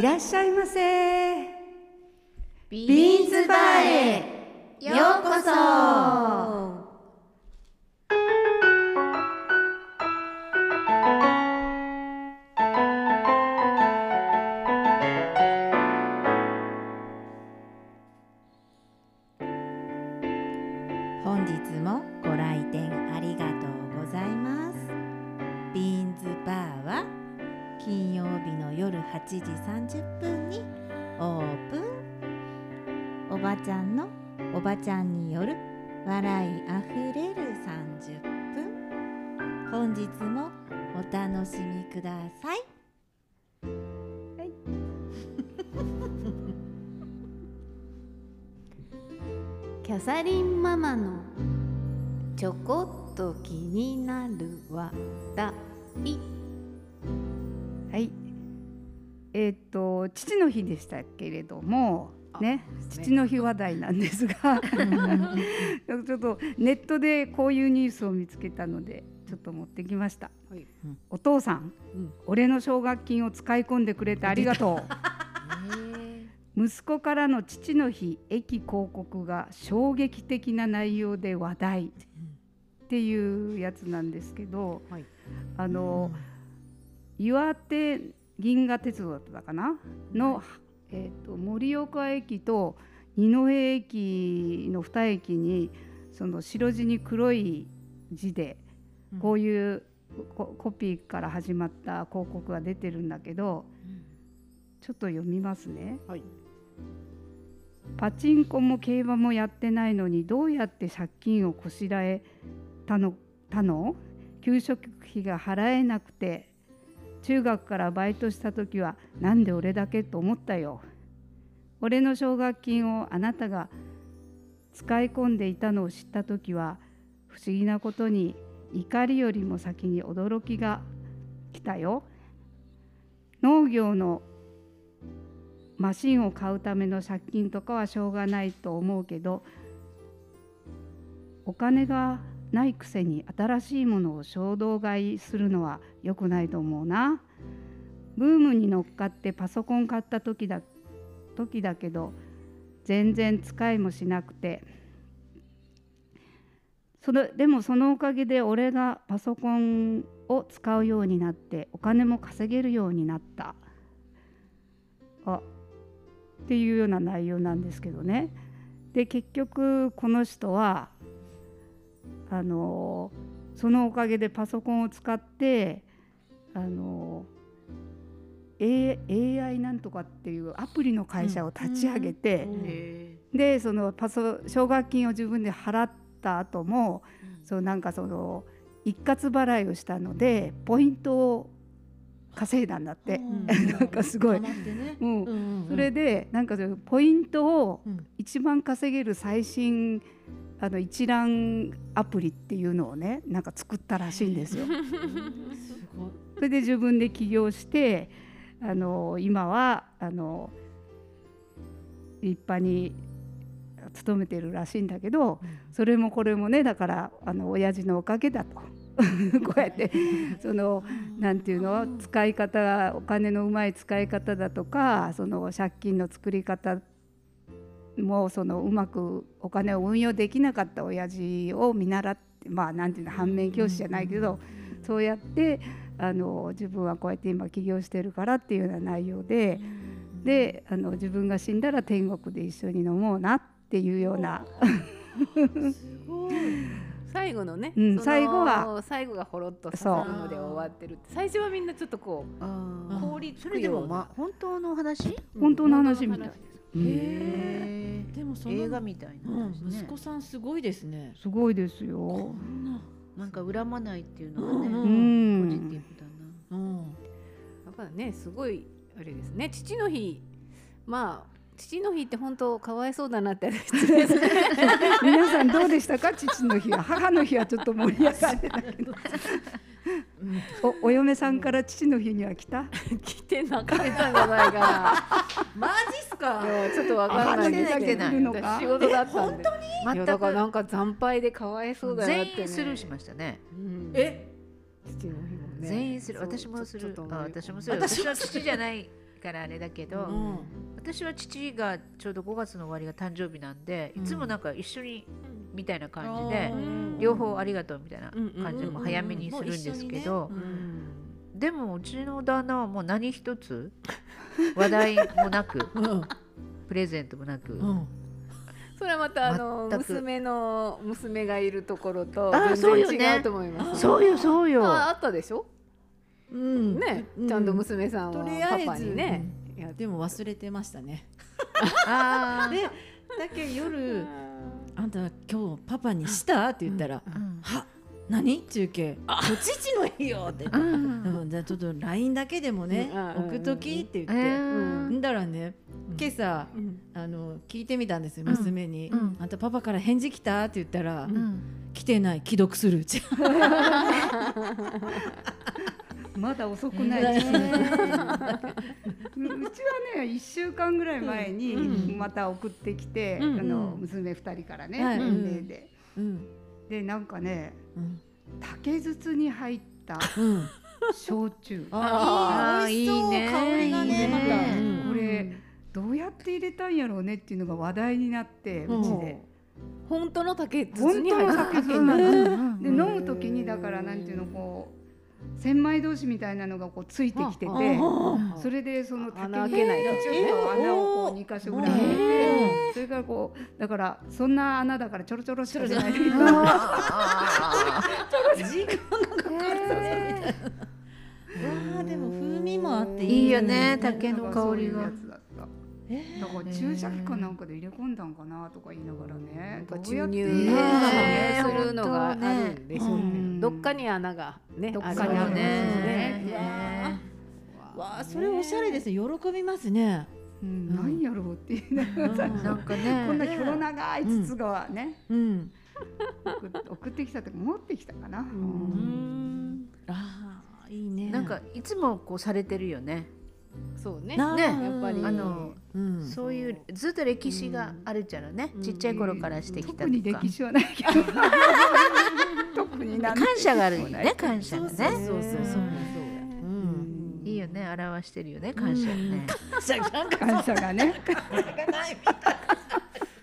いらっしゃいませ。ビーンズバーへようこそ。えーっと父の日でしたけれどもね父の日話題なんですが ちょっとネットでこういうニュースを見つけたのでちょっと持ってきました、はい。お父さん、うん。俺の奨学金を使い込んでくれてありがとう。息子からの父の日駅広告が衝撃的な内容で話題っていうやつなんですけど、はい。あの、岩手銀河鉄道だったかな？の、えー、と盛岡駅と二戸駅の2駅にその白地に黒い字でこういうココピーから始まった広告が出てるんだけど、ちょっと読みますね。はい。パチンコも競馬もやってないのにどうやって借金をこしらえたのたの？給食費が払えなくて中学からバイトした時はなんで俺だけと思ったよ。俺の奨学金をあなたが使い込んでいたのを知った時は不思議なことに怒りよりも先に驚きが来たよ。農業のマシンを買うための借金とかはしょうがないと思うけどお金がないくせに新しいものを衝動買いするのは良くないと思うな。ブームに乗っかってパソコン買った時だ時だけど全然使いもしなくてそれでもそのおかげで俺がパソコンを使うようになってお金も稼げるようになった。あっていうような内容なんですけどね。で結局この人はあのそのおかげでパソコンを使ってあの A- AI なんとかっていうアプリの会社を立ち上げて、でそのパソ奨学金を自分で払った後も、そうなんかその一括払いをしたのでポイントを稼いだんだって、なんかすごい。うん。それでなんかポイントを一番稼げる最新あの一覧アプリっていうのをねなんか作ったらしいんですよ。それで自分で起業してあの今はあの立派に勤めてるらしいんだけど、それもこれもねだからあの親父のおかげだと こうやってそのなんていうの使い方お金のうまい使い方だとかその借金の作り方もそのうまくお金を運用できなかった親父を見習ってまあなんていうの反面教師じゃないけど、そうやってあの自分はこうやって今起業してるからっていうような内容で、であの自分が死んだら天国で一緒に飲もうなっていうような。最後のね、うんその最後は最後がほろっとさので終わってるって。最初はみんなちょっとこうあ凍りつそれでもま本当の話？本当の話みたい。です。へでもその映画みたいなうん息子さんすごいですね。すごいですよ。こんななんか恨まないっていうのがねうんうポジティん。ブだなうんだからねすごいあれですね父の日まあ父の日って本当かわいそうだなって失礼ですね 皆さんどうでしたか？父の日は母の日はちょっと盛り上がってたけど。おお嫁さんから父の日には来た？来てなかったんじゃないかな。マジっすか？ちょっとわかんないけど。仕事だったんで。いや全だからなくんか惨敗でかわいそうだなって、ね、全員スルーしましたね。うん。え、父の日もね。全員する。そう私もする。あ私もする。私私は父じゃないからあれだけど、うん。私は父がちょうど5月の終わりが誕生日なんでいつもなんか一緒にみたいな感じで、両方ありがとうみたいな感じでもう早めにするんですけど、でもうちの旦那はもう何一つ 話題もなくうん。プレゼントもなく、うん。それはまたあの娘の娘がいるところとあーそうよね。全然違うと思います。そうよそうよ、ああったでしょ？うん。ね、うん。ちゃんと娘さんはパパにね。やでも忘れてましたね。あー。でだけ夜あんた今日パパにした？って言ったらうんは何？中継あ。父の日よって。じゃあちょっと LINE だけでもねうん送っときって言えってだらね今朝うん。あの聞いてみたんですようん。娘に。うん「あんたパパから返事来た?」って言ったらうん「来てない既読する。うち」まだ遅くない ううちはね1週間ぐらい前にうん。また送ってきて、うん。あの娘2人からね、はい。年齢で。うん。でなんかねうん。竹筒に入ったうん。焼酎。あ あーいいね香りがねいいね。また、うん。これどうやって入れたんやろうねっていうのが話題になってうちで。本当の竹筒に入った。の竹筒で飲む時にだからなんていうのこう千枚通しみたいなのがこうついてきててそれでその竹穴開けないとにちょっと穴をこう二箇所ぐらい開けてそれからこうだからそんな穴だからちょろちょろしか出ない。あ 時間がかかるみたいな。わあでも風味もあっていいよね竹の香りがだから注射器かなんかで入れ込んだんかなとか言いながらなんねかどうやってするのがあるんでしょうけうん。どどっかに穴がねどっかにあるんですよよねねねわあそれおしゃれですね。喜びますね。うん。何やろうって言いながらさ。うん。なんかね。こんなひょろ長い筒がね。うん。送っ送ってきたとか持ってきたかな。ううん。んああいいね。なんかいつもこうされてるよね。そうねねやっぱりあのうんそういうずっと歴史があるじゃろね。ちっちゃい頃からしてきた特にとか歴。史はないけど特になん感謝があるよね。感謝がね。そうそうそうそう。う。うんんいいよね。表してるよね。感謝ね。感謝なんか感謝がね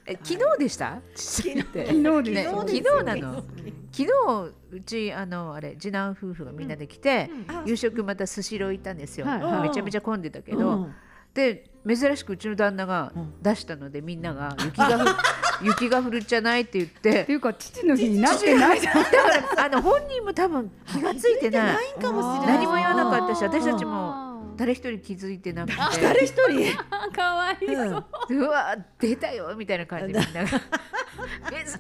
え昨日でした？昨日。昨日でねす昨日なの。昨日うちあのあれ次男夫婦がみんなで来て、夕食またスシロー行ったんですよ、はい。はいめちゃめちゃ混んでたけど、で珍しくうちの旦那が出したのでみんなが雪が降雪が降る んじゃないって言っってていうか父の日になってない。じゃんだからあの本人も多分気がついてない。ないかもしれない。何も言わなかったし私たちもも誰一人気づいてなくて。誰一人？かわいそう。うわ出たよみたいな感じ。でみんなが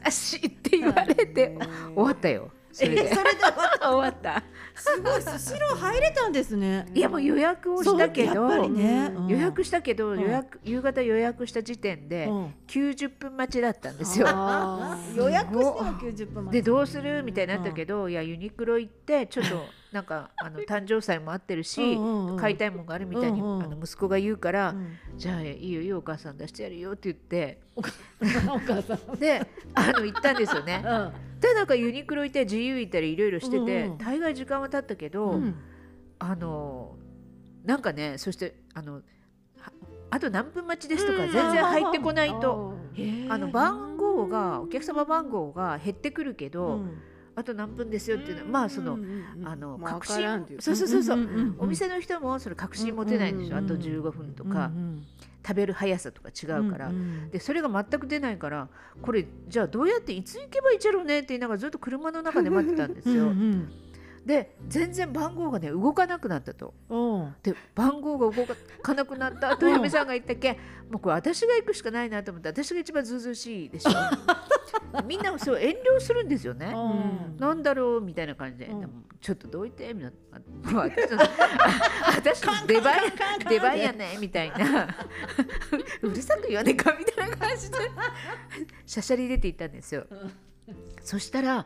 珍しいって言われて終わったよ。それで。それで終わった？すごいスシロー入れたんですね。いやもう予約をしたけどそうやっぱりね。うん。予約したけど、ん予約夕方予約した時点でうん。90分待ちだったんですよ。予約しては90分待ち。でどうする？みたいになったけど、いやユニクロ行ってちょっとなんかあの誕生祭もあってるし、うんうんうん。買いたいもんがあるみたいに、うんうんあの息子が言うから、うん。じゃあいいよいいよお母さん出してやるよって言って。お母さん。であの行ったんですよね。うん。でなんかユニクロ行って自由行ったりいろいろしてて、うんうん。大概時間は経ったけど、うん。あのなんかねそしてあのはあと何分待ちですとかうん。全然入ってこないと。あの番号がお客様番号が減ってくるけど、うんあと何分ですよっていうのはまあその、うんうんうんあのまあ確信そうそうそうそう、んんんんお店の人もそれ確信持てないんですよ、うんうんうんあと15分とか、うん食べる速さとか違うから、うんうんでそれが全く出ないからこれじゃあどうやっていつ行けばいいじゃろうねって言いながらずっと車の中で待ってたんですよ、うんうんで全然番号がね動かなくなったと。うん。で番号が動かなくなった後嫁さんが言ったっけ もうこれ私が行くしかないなと思って私が一番ずうずうしいでしょ。みんなそう遠慮するんですよね、うん。なんだろうみたいな感じで、うん。でもちょっとどいてみたいな。私の私の出番出番やねみたいなうるさく言わねえかみたいな感じでしゃしゃり出て行ったんですよ。そしたら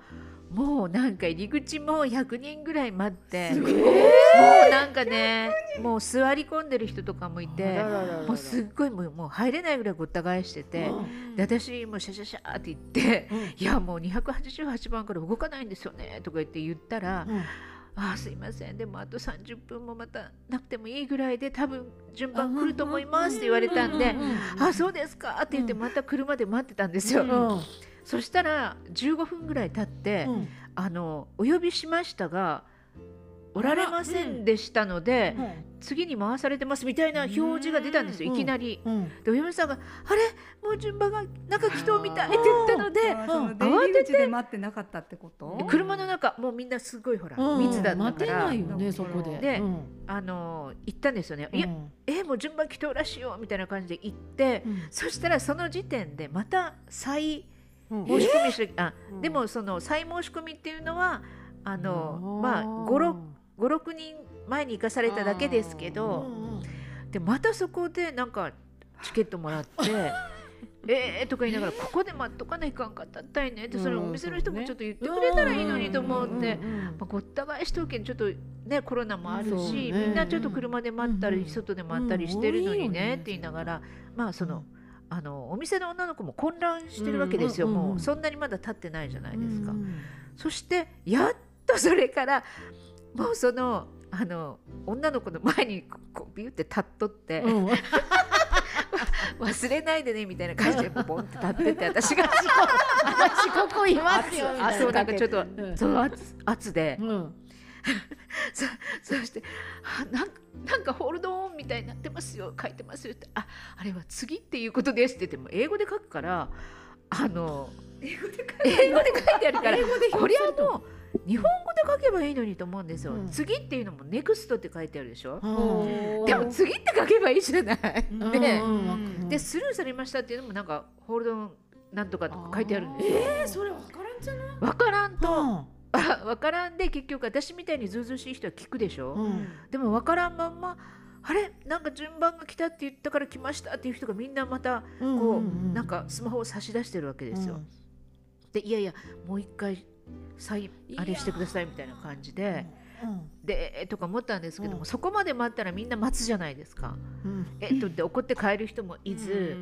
もうなんか入り口も100人ぐらい待ってもうなんかねもう座り込んでる人とかもいてもうすっごいもうもう入れないぐらいごった返してて。で私もうシャシャシャって言って「いやもう288番から動かないんですよね」とか言って言ったらあーすいません。でもあと30分もまたなくてもいいぐらいで多分順番来ると思いますって言われたんで「あそうですか」って言ってまた車で待ってたんですよ。うんそしたら15分ぐらい経って、うん。あのお呼びしましたがおられませんでしたので、次に回されてますみたいな表示が出たんですよ、うん。いきなり。うん。でお嫁さんが「あれ？もう順番がなんか来とうみたい」って言ったのであー。その出入り口で待ってなかったってこと？で車の中もうみんなすごいほらうん。密だった待てから、ないよねそこで。でうん。あの行ったんですよね。いやうんえもう順番来とうらしいよみたいな感じで行って、うん。そしたらその時点でまた再うん申し込みしあ、うん。でもその再申し込みっていうのはあのうん。まあ56人前に行かされただけですけうどでまたそこでなんかチケットもらって。えーとか言いながらここで待っとかないかんかったったいねってそれお店の人もちょっと言ってくれたらいいのにと思ってごった返しとけんちょっとねコロナもあるし、ね。みんなちょっと車で待ったり、うん外で待ったりしてるのにねって言いながらまあその、あのお店の女の子も混乱してるわけですよ、うんうんうんもうそんなにまだ経ってないじゃないですか。うんそしてやっとそれからもうそのあの女の子の前にここうビュって立っとって、う ん忘れないでねみたいな感じでボンって立ってて私が。私ここいますよみたいな。あそうなんかちょっと、うん。そう圧圧で。うん そそしてあなんかなんかホールドオンみたいになってますよ書いてますよってああれは次っていうことですって言っても英語で書くからあの英語で書いてあるからこれはもう日本語で書けばいいのにと思うんですよ、うん。次っていうのもネクストって書いてあるでしょ、うん。でも次って書けばいいじゃない、うん。でうん。でスルーされましたっていうのもなんかホールドオンなんとかとか書いてあるんですよ。えーそれわからんじゃない？わからんと、うんあわからんで結局私みたいにずうずうしい人は聞くでしょ、うん。でも分からんまんまあれ？なんか順番が来たって言ったから来ましたっていう人がみんなまたこう、うんうん。うんなんかスマホを差し出してるわけですよ。でいやいやもう一回再あれしてくださいみたいな感じで、でとか思ったんですけども、うん。そこまで待ったらみんな待つじゃないですか。うん。えっとで怒って帰る人もいず、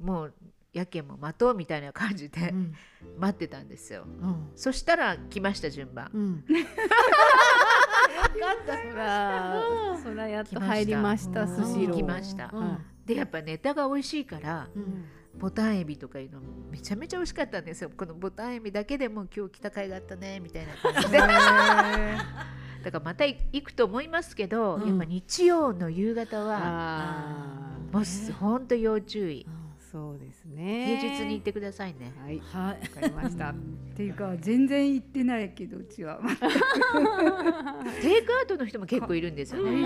もうやけんも待とうみたいな感じでうん。待ってたんですよ。うん。そしたら来ました順番。うん。そらそらやっと入りましたスシロー。来ました。うん。でやっぱネタが美味しいから。うん。ボタンエビとかいうのめちゃめちゃ美味しかったんですよ。このボタンエビだけでも今日来た甲斐があったねみたいな感じで。だからまた行くと思いますけど、うん。やっぱ日曜の夕方はあもうほんと要注意。ーそうですね。平日に行ってくださいね。はい。はい。わかりました。っていうか全然行ってないけどうちは。テイクアウトの人も結構いるんですよね、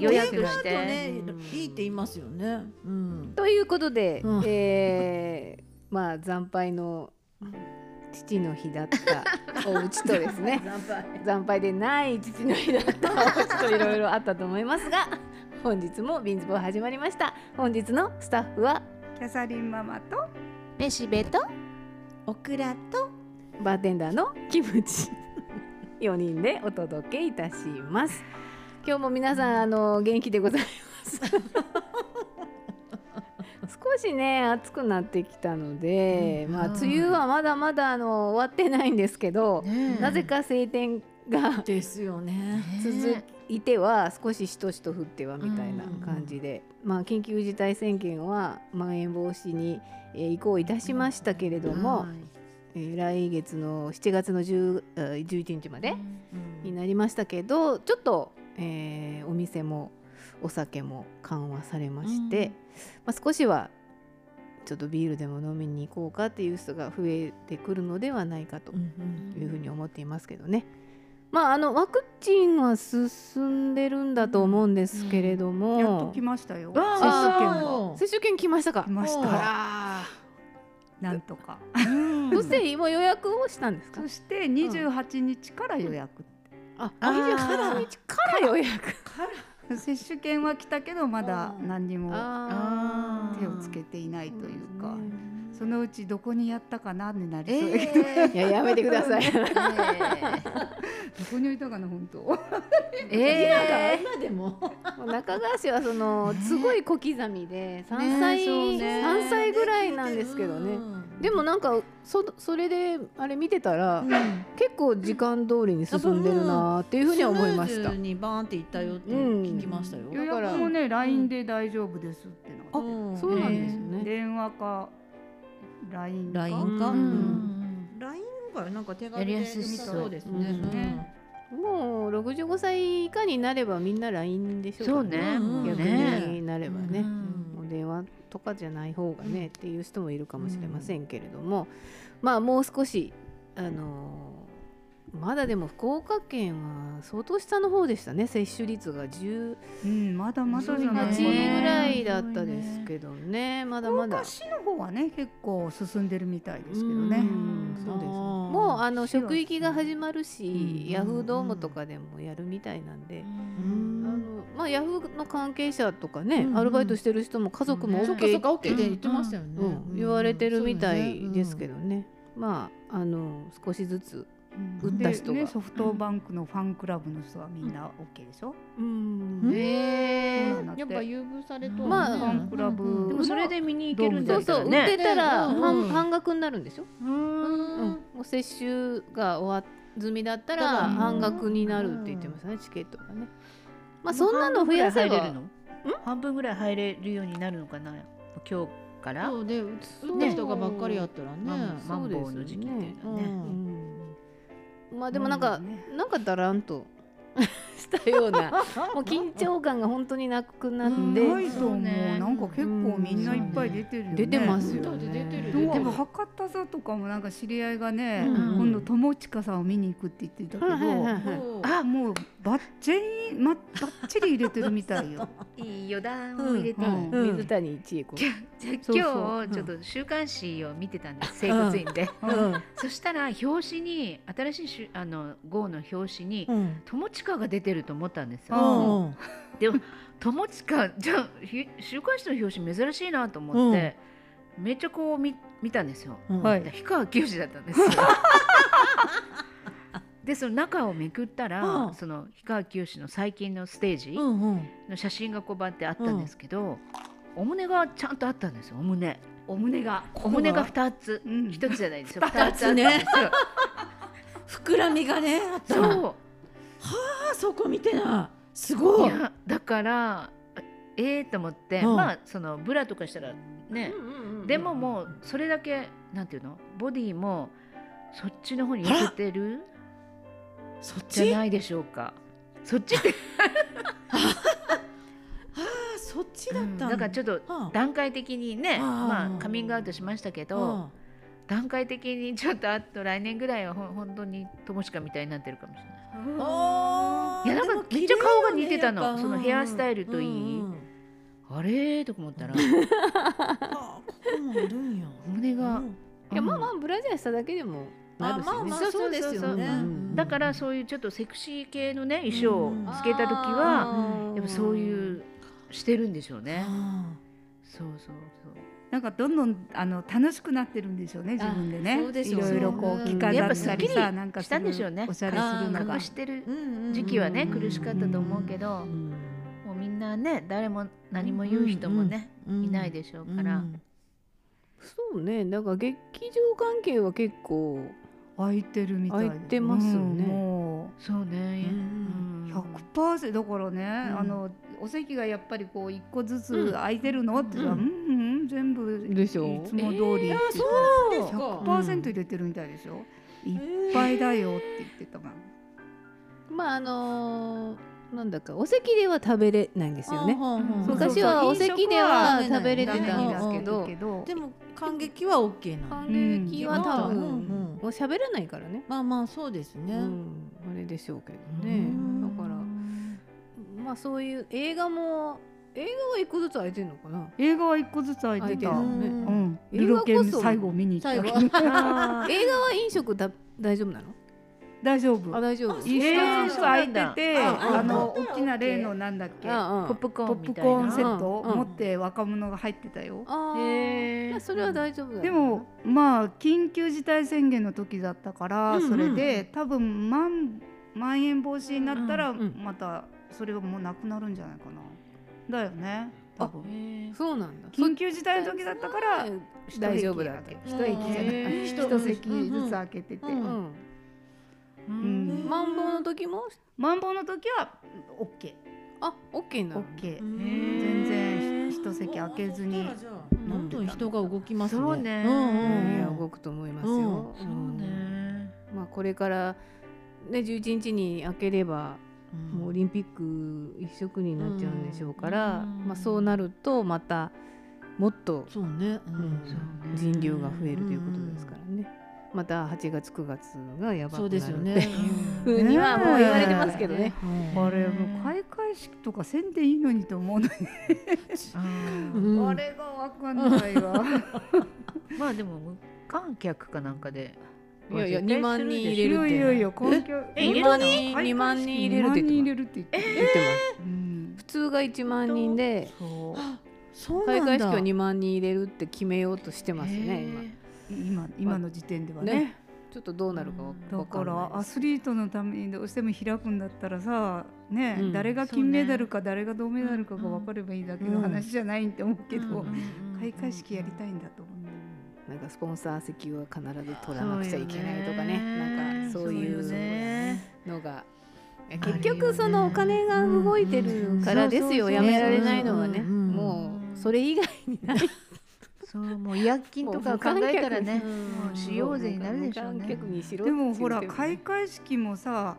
予約して、ね。いいって言いますよね。うん。ということで、うん。えーまあ惨敗の父の日だったお家とですね。惨敗でない父の日だったお家といろいろあったと思いますが本日もビンズボー始まりました。本日のスタッフはキャサリンママとめしべとオクラとバーテンダーのキムチ。4人でお届けいたします。今日も皆さんあの元気でございます。少しね暑くなってきたので、まあ梅雨はまだまだあの終わってないんですけど、ねえ。なぜか晴天がですよね。続いては少ししとしと降ってはみたいな感じで、まあ緊急事態宣言はまん延防止に、えー移行いたしましたけれども、はい。えー来月の7月の10あ11日までになりましたけどちょっと、えーお店もお酒も緩和されまして、まあ、少しはちょっとビールでも飲みに行こうかっていう人が増えてくるのではないかというふうに思っていますけどね。まあ、あのワクチンは進んでるんだと思うんですけれども、やっと来ましたよ。接あ。種券ーが接種券来ましたか？来ましあた。なんとか。うん。そしてもう予約をしたんですか？そして28日から予約。ああー。28日から予約。接種券は来たけどまだ何にもあ手をつけていないというか。そのうちどこにやったかなになりそうだけど、え いややめてください。どこに置いたかな本当。ええ今でも中川氏はそのすごい小刻みで3歳、ねそうね3歳ぐらいなんですけどね。でもなんかそそれであれ見てたら、結構時間通りに進んでるなっていうふうには思いましたスムーズ。にバーンって行ったよって聞きましたよ。予だから約もね LINE で大丈夫ですってな。あうんそうなんですよね。電話か LINE か？LINE か、ううん。ん、LINE がなんか手軽でやりやすそう。ですうん。ね。もう65歳以下になればみんな LINE でしょうかそうね。うん。逆ねになればね、うん。もう電話とかじゃない方がね、っていう人もいるかもしれませんけれども、まあもう少しあのーまだでも福岡県は相当下の方でしたね。接種率が18うんまだまだじゃないぐかな。らいだったですけどね。まだまだ。市の方はね結構進んでるみたいですけどうね。んそうですもうあの職域が始まるし、うん。ヤフードームとかでもやるみたいなんで、うん。あのまあ、ヤフーの関係者とかね、うん。アルバイトしてる人も家族もそ OK っかそっかって OK って言ってましたよね。うん。言われてるみたいですけどね、まああの少しずつ、うん打った人が。でねソフトバンクのファンクラブの人はみんな OK でしょ？うん。えそうなんだって。やっぱ優遇されとまあファンクラブでもそれで見に行けるんそうそう売だってたらうん。半,、半額になるんでしょ、うん。うん。もう接種が終わ済みだったらうん。半額になるって言ってましたねチケットがね。まあそんなの増やせば半分ぐらい入れるの？半分ぐらい入れるようになるのかな？今日から？そうで打った人がばっかりやったらね。マンボウの時期っていうのはねまあでもなんか、うんねなんかだらんとしたようなもう緊張感が本当になくなって、うんないと思う。そうね。なんか結構みんないっぱい出てるよね。出てますよだって出てるね。でも博多座とかもなんか知り合いがね、うん。今度友近さんを見に行くって言ってたけど、あもうバッチリ、ま、バッチリ入れてるみたいよ。いい余談を入れて、うん水谷千恵子、今日ちょっと週刊誌を見てたんです整骨院で、うん。そしたら表紙に新しいしゅあの号の表紙にうん。友近が出てると思ったんですよ。うん。でも友近じゃ週刊誌の表紙珍しいなと思って、めっちゃこう見見たんですよ。うん。はい。で氷川きよしだったんですよ。でその中をめくったら、うん。その氷川きよしの最近のステージの写真がこうバってあったんですけど、お胸がちゃんとあったんですよお胸。お胸が。お胸が2つうん。1つじゃないですよ。二つね。膨らみがねそうあそこ見てない。すごい。いやだからええと思って、うん。まあそのブラとかしたらね、でももうそれだけなんていうのボディもそっちの方に寄せてるそっち？あじゃないでしょうか。そっちって。ーそっちだったんだ。からちょっとうん。段階的にねあーまあカミングアウトしましたけど、うん。段階的にちょっとあと来年ぐらいはほん本当に友近みたいになってるかもしれない。いやなんかめっちゃ顔が似てたの。そのヘアスタイルといい。うんうんあれーとか思ったら。あここもあるんや。胸が、うん。いやまあまあブラジャーしただけでもなるしね、あまあまあそうですよね。うんだからそういうちょっとセクシー系のね衣装をつけた時は、やっぱそういうしてるんでしょうね。あそうそうそう。なんかどんどんあの楽しくなってるんでしょうね自分でね。そうでしょう。いろいろこううん。着飾やったりすっきりさなんかすしたんでしょうね。るおしゃれするのが。隠してる時期はねうん苦しかったと思うけど、うんもうみんなね誰も何も言う人もね、うんいないでしょうから、うんそうね。だから劇場関係は結構空いてるみたいで空いてますよね。そうね、うん。う100%だからね、うん。あのお席がやっぱりこう一個ずうん。つ空いてるのって言ったら、ううんんうん、全部でしょいつも通り。ってあ言ってそうですか。100%入れてるみたいでしょ、いっぱいだよって言ってたもん。まああのーなんだかお席では食べれないんですよね。昔はお席では食べれてたんですけど。でも感激は OK なの。還暦は多分、うんうんもう喋らないからね、まあまあそうですね、うん、あれでしょうけどね。うん。だからまあそういう映画も映画は一個ずつ空いてるのかな？映画は一個ずつ空いてた。空いてるうね。ん、映画こそ最後見に行った 映画は飲食だ大丈夫なの？大丈夫。あ大丈夫。一つずつ空いてて、あのうん。大きな例のなんだっけ、ポップコーンみたいなコーンセットをうん。持って若者が入ってたよ。へー。いやそれは大丈夫でもまあ緊急事態宣言の時だったから、うんうん。それで多分まんまん延防止になったらまたそれがもうなくなるんじゃないかな。だよね。多分。そうなんだ。緊急事態の時だったからそ大丈夫だって一駅じゃない。一席ずつ開けてて、うん。マンボウの時もマンボウの時はオッケあオッケーなの？ッケー。全全然一席開けずにどんどん人が動きますね。そうね。うんうんいやうん動くと思いますよ、そうねまあこれからね11日に開ければもうオリンピック一色になっちゃうんでしょうから、うん。まあ、そうなるとまたもっとそうね。うん。うんそうね人流が増えるということですからね、また8月9月がやばくなるそうですよってね。ふうにはもう言われてますけどね。あれもう開会式とかせんでいいのにと思うのに、うん。あれがわかんないわ。まあでも無観客かなんかで。いやいや絶対2万人入いれるって。やいやいや観客え2万人2万人入れるって2万人入言ってます普通が1万人で。開会式は2万人入れるって決めようとしてますね今今の時点では今ね。ねちょっとどうなるかわだからアスリートのためにどうしても開くんだったらさね、うん。誰が金メダルか誰が銅メダルかが分かればいいだけのうん。話じゃないって思うけど、うん開会式やりたいんだと思う。なんかスポンサー席は必ず取らなくちゃいけないとかね。なんかそういうのが。結局そのお金が動いてるからですよ。うんやめられないのはね。もうそれ以外にないそうもう違約金とかを考えたらねもうもう使用税になるでしょうねでもほら開会式もさ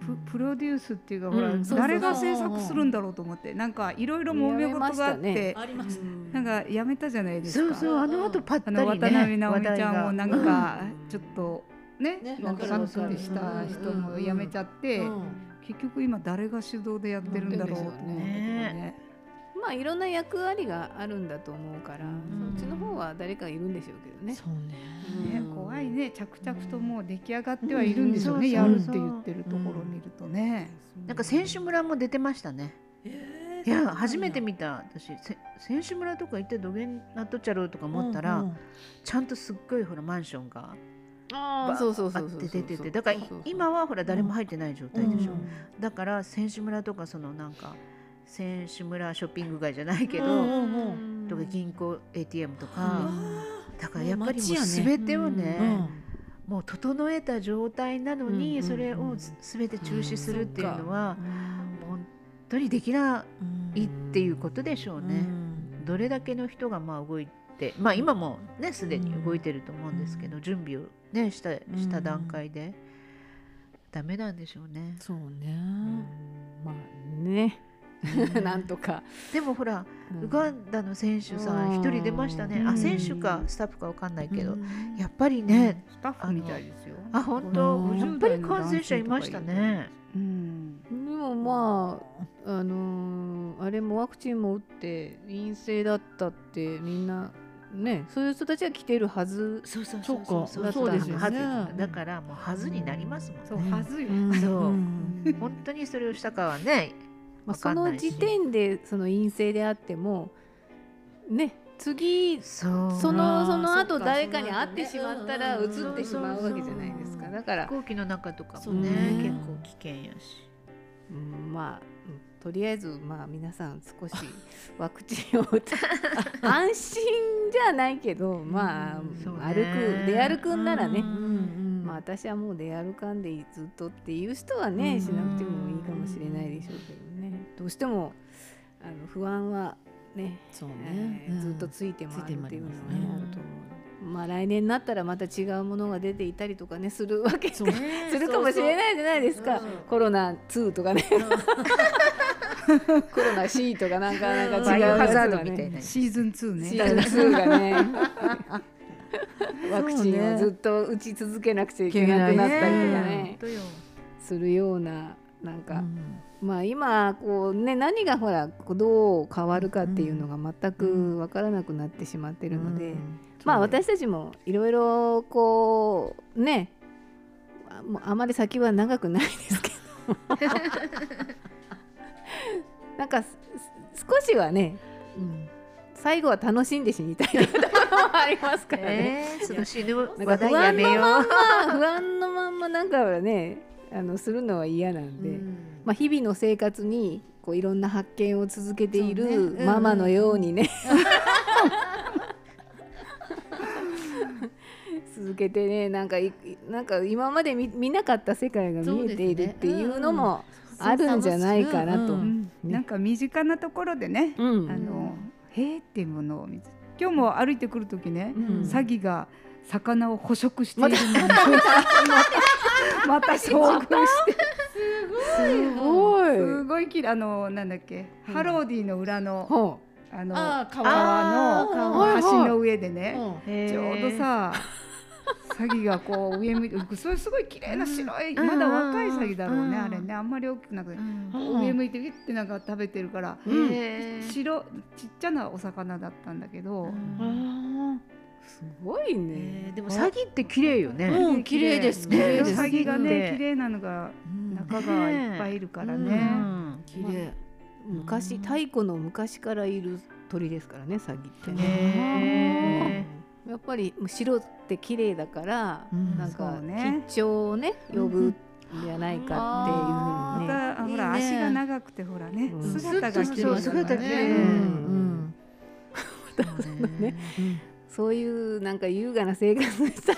ププロデュースっていうかほら、誰が制作するんだろうと思ってなんかいろいろ揉め事があって。なんかやめたじゃないですか。そうそうあの後パッタあのリね渡辺直美ちゃんも話なんかちょっとねねなんかカットした人も辞めちゃって、うん。結局今誰が主導でやってるんだろうと思ったけどね。まあいろんな役割があるんだと思うからん。そっちの方は誰かいるんでしょうけどね。そうね。ねうん。怖いね。着々ともう出来上がってはいるんでしょうね、うん。やるって言ってるところを見るとね。なんか選手村も出てましたね。いや初めて見た私。せ選手村とか行ってどげんなっとっちゃろうとか思ったら、うんうん。ちゃんとすっごいほらマンションがあそうそうそあっうそう。て出ててだからい今はほら誰も入ってない状態でしょ、うん。だから選手村とかそのなんか選手村ショッピング街じゃないけど、うんうんうんとか銀行 ATM とか、あだからやっぱりもう全てをね、うんもう整えた状態なのに、うんそれを全て中止するっていうのは、うん本当にできないっていうことでしょうね。うん。どれだけの人がまあ動いてまあ今もねすでに動いてると思うんですけど、準備をねしたした段階で、ダメなんでしょうね。そうね。まあね なんとか。でもほら、うん。ウガンダの選手さうん。一人出ましたね、うん。あ選手かスタッフかわかんないけど、うん。やっぱりね、スタッフみたいですよ。あ本当うん。やっぱり感染者いましたね。うん。でもまああのーあれもワクチンも打って陰性だったってみんなねそういう人たちは来てるはずそうそうそうかそう。そうですよ。ねだからもうはずになりますもんね。そうはずい。う。ん。そう本当にそれをしたかはね、まあ、わその時点でその陰性であってもね次そのその後誰かに会ってしまったらうん移ってしまうわけじゃないですか。だから。飛、行機の中とかもねね。結構危険やし。うん、まあ、うんとりあえずまあ皆さん少しワクチンを安心じゃないけどまあ、歩く出歩くんならね、まあ、私はもう出歩かんでずっとっていう人はね、うん。しなくてもいいかもしれないでしょうけどね。どうしてもあの不安はねそうえねーずっとついて回るっていうのはあると思う。まあ来年になったらまた違うものが出ていたりとかねするわけそうするかもしれないじゃないですか。コロナ2とかねコロナ C とかなんか なんか違うやつハザードがねみたいな。シーズン2ね。シーズン2がね。ワクチンをずっと打ち続けなくちゃいけなくなったりとかね。本当よ。するようななんか、うん。まあ今こうね何がほらこうどう変わるかっていうのが全く分からなくなってしまってるので、うん。まあ私たちもいろいろこうねあもうあまり先は長くないですけど なんか少しはね、うん、最後は楽しんで死にたいところもありますからね。えー、その死ぬ話題やめよう。不安のまんま不安のまんまなんかはねあのするのは嫌なんで、まあ、日々の生活にこういろんな発見を続けていそうね。るうん。ママのようにね、続けてねなんかいなんか今まで見見なかった世界が見えているっていうのもあるんじゃないかなと。ううん。ん。なんか身近なところでね、うん。あのへえっていうものを見つ今日も歩いてくる時ね、うん。サギが魚を捕食しているの。にまた遭遇して。すごい。すごいきれい。あのなんだっけ、ハローデイの裏のほあの川。川の橋の上でね、う。んちょうどさ詐欺がこう上向いてそれすごい綺麗な白い、うんまだ若い詐欺だろうね、うんあれね。あんまり大きくなくて、うん。上向いてビッてなんか食べてるから、白ちっちゃなお魚だったんだけど、すごいね。えー。でも詐欺って綺麗よね。うん綺麗です綺麗。です詐欺がねうん。綺麗なのが中がいっぱいいるからうね。ん綺麗。昔太古の昔からいる鳥ですからね詐欺ってね。へやっぱり白って綺麗だから、うん。なんか吉祥をね呼ぶんじゃないかっていうふうまにね。ほら足が長くてほらねうん。姿が綺麗そうだから姿綺麗。ね。うね。そういうなんか優雅な生活をしたい。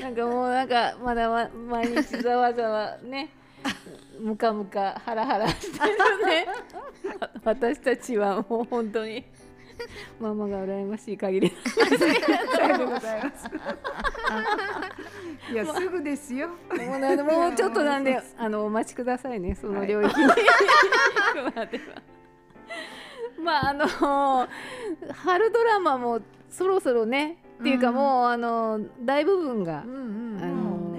なんかもうなんかまだま毎日ざわざわね。ムカムカハラハラしてるね。私たちはもう本当に ママが羨ましい限り。います。いやすぐですよ。もうねもうちょっとなんであのお待ちくださいね。その領域に。まああの春ドラマもそろそろね、っていうかもうあの大部分が、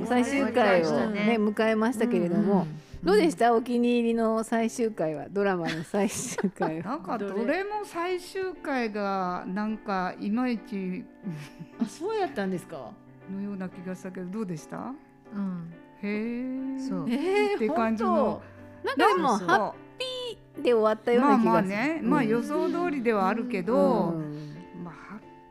最終回をねね。迎えましたけれども、どうでした？お気に入りの最終回は？ドラマの最終回は。なんかどれ？も最終回がなんかいまいち あそうやったんですか？のような気がしたけどどうでした？うん。へえ。そう。えって感じの。なんかでもそう。ハッピーで終わったようまあまあな気がする。ね、まあ予想通りではあるけど、うん。まあハッ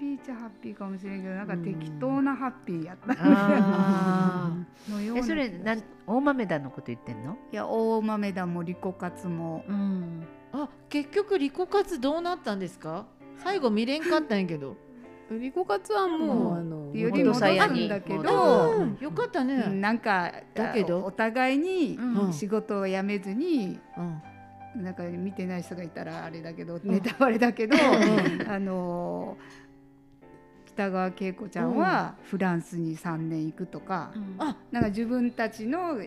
ピーっちゃハッピーかもしれんけどなんか適当なハッピーやった。あのようなそれなん大豆田のこと言ってんの？いや大豆田もリコカツも。うん。あ結局リコカツどうなったんですか？最後見れんかったんやけど。リコカツはもう、うん。あのより戻すんだけど、うんよかったね。なんかだけど。あお互いにうん。仕事を辞めずに、うん。なんか見てない人がいたらあれだけど、ネタバレだけど、あの北川景子ちゃんはフランスに3年行くとか、あなんか自分たちの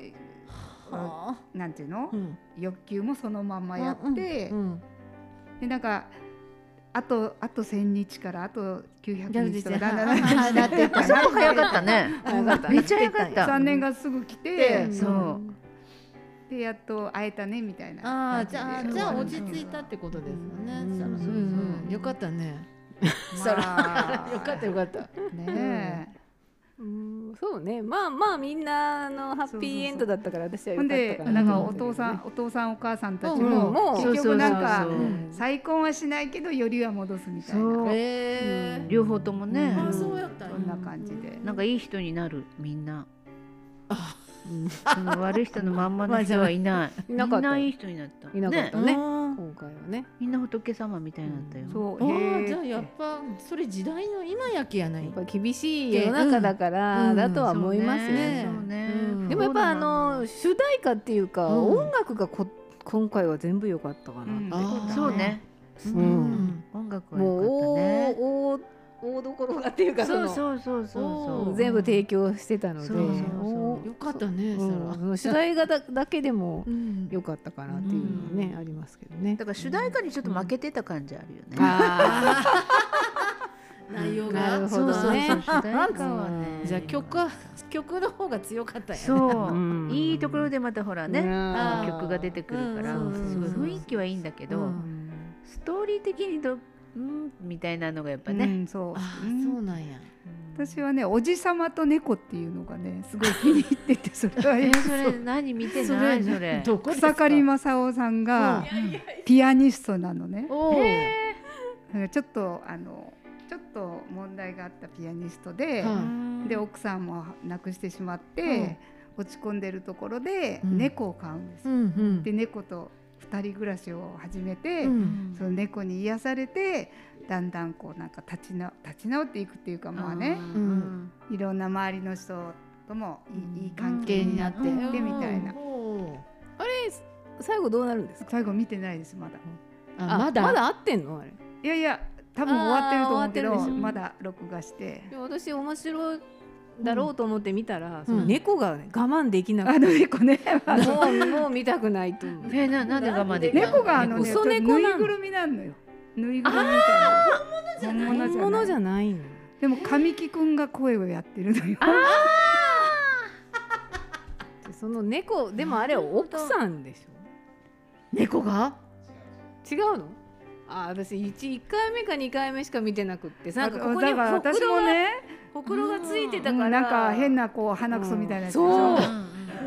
はなんていうの、うん欲求もそのまんまやって、うんでなんかあとあと1000日からあと900日とかだだんだんんだんなっていったあそこ早かっためっちゃ早かった。3年がすぐ来て、うんそうでやっと会えたねみたいなああじゃあじゃあ落ち着いたってことですよね。うんうんうんよかったね。まあ。よかったよかった。ねうん。そうね。まあまあみんなあのハッピーエンドだったから私はよかったかなでなんかお父さんお父さんお母さんたちうんももう。結局なんかそうそうそう。うん再婚はしないけどよりは戻すみたいな。ええ。両方ともね。あそうやったんな感じで。なんかいい人になるみんな。うん。その悪い人のまんまの人はいない。いなかった。みんないい人になった。いなかったね。回はね。みんな仏様みたいになったよ。そう。あへえじゃあやっぱそれ時代の今やけやないやっ。ぱり厳しい世の中だから、うん。だとは思いますね。でもやっぱあの主題歌っていうか、うん。音楽がこ今回は全部良かったかな、うん。あーそうね。うん。音楽は良かったね。大どころがっていうかそそうのそうそうそうそう。全部提供してたので。そうそうおよかったね。主題歌だだけでも うん。良かったかなっていうのはね、うん。ありますけどね。だから主題歌にちょっと負けてた感じあるよね。あ 内容が。ね。そうそうそう主題歌はね。うんじゃあ曲は曲の方が強かったね。そう、うん。いいところでまたほらね、曲が出てくるから、うん。すごい雰囲気はいいんだけど、うん。ストーリー的にどうんみたいなのがやっぱうね、んそう。あうん。そうなんや。うん。私はねおじさまと猫っていうのがねすごい気に入っててそれは。えそれ何見てない？それ。草刈正雄さんがピアニストなのね。おー。だからちょっとあのちょっと問題があったピアニストで、はで奥さんも亡くしてしまって、落ち込んでるところでうん。猫を飼うんですうよ。んうん。で猫と二人暮らしを始めて、うん。その猫に癒されてだんだんこうなんか立ちな立ち直っていくっていうかまあねうん。いろんな周りの人ともいい,、いい関係係にになっててうんみたいな。あれ最後どうなるんですか？最後見てないですまだ。あまだ？まだ合ってんの？あれ。いやいや多分終わってると思うけどまだ録画して。で私面白いだろうと思って見たら、んその猫が、ね、我慢できなくて、あの猫ね。あのもうもう見たくないと思う。えななんで我慢できない猫があのね、嘘ぬ猫なのいぐるみなんのよ。ぬいぐるみみたいな。本物じゃ本物ない。じゃないの。でも神木くんが声をやってるのよ。でその猫でもあれ奥さんでし猫が？ょ。違うの？あ私一一回目か二回目しか見てなくってさなんかここに私もね、ほくろがついてたうんから、なんか変なこう鼻くそみたいなやつでしょ。そ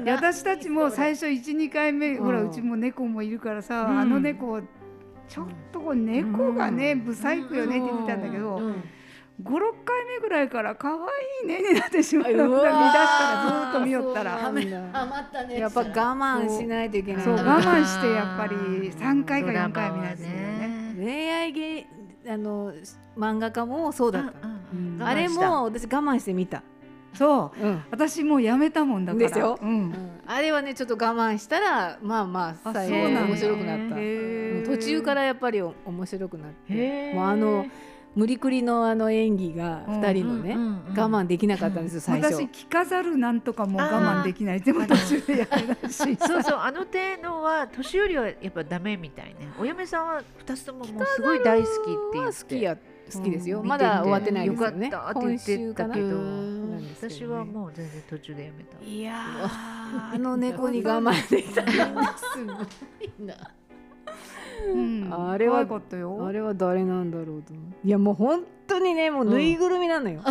う。で私たちも最初一二回目、うん。ほらうちも猫もいるからさ、うん。あの猫ちょっとこう猫がね、うん。ブサイクよねって言ってたんだけど、うん五六回目ぐらいから可愛いねになってしまった。見出したらずっと見よったら。そうなんだハマったね。やっぱ我慢しないといけない。そう我慢してやっぱりうん3回か4ドラマは回見ないとね。恋愛芸あの漫画家もそうだった。うんあれも私我慢して見た。そううん。私もうやめたもんだから。でしょうん。あれはねちょっと我慢したらまあまああ最後面白くなった。途中からやっぱりお面白くなってもうあの無理くりのあの演技がうん2人のね、我慢できなかったんですよ最初。私着飾るなんとかも我慢できないでも途中でやめたし。そうそうあの手のは年寄りはやっぱダメみたいね。お嫁さんは二つとももうすごい大好きって言って。好きや好きですよ、うん。まだ終わってないですよね。よかったって言ってたけど今週かな。なんですけ私どねはもう全然途中でやめた。いやー あの猫に我慢できたすごいなうん。あれはかったよ。あれは誰なんだろうと。いやもう本当にねもうぬいぐるみなのよ、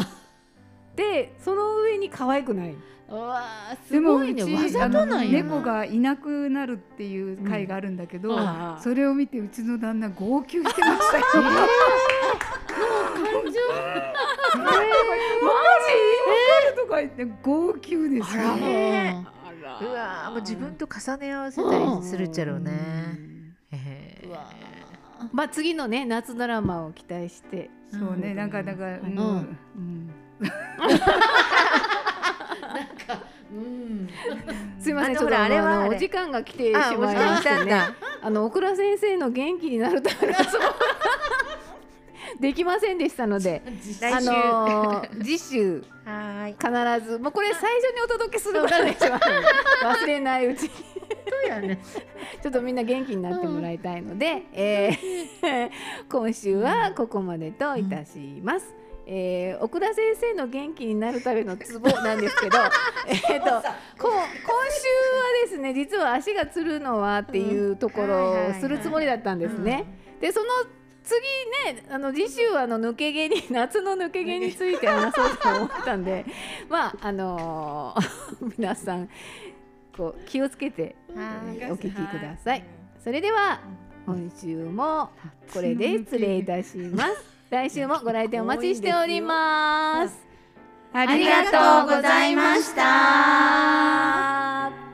でその上に可愛くない。うわーですも猫がいなくなるっていう回があるんだけど、うん。それを見てうちの旦那号泣してましたよ。マジ？わかるとか言って号泣ですよ。ねうわー。もう自分と重ね合わせたりするっちゃろうねまあ次のね夏ドラマを期待して。そうね、なんかなんか、うん、ん。うん、うん。すいませんちょっとあれはお時間が来てしまいました。んだあの奥倉先生の元気になるためのできませんでしたのであ来週。の次週はーい。必ずもうこれ最初にお届けすることが一番忘れないうちにそうやね。ちょっとみんな元気になってもらいたいので、えー 今週はここまでといたします。えー奥田先生の元気になるためのツボなんですけど えっとこ今週はですね実は足がつるのはっていうところをするつもりだったんですね。でその次ねあの次週はあの抜け毛に夏の抜け毛について話そうと思ったんでまああのー皆さんこう気をつけてえーお聞きください。それでは今週もこれで失礼いたします。来週もご来店お待ちしております。あありがとうございました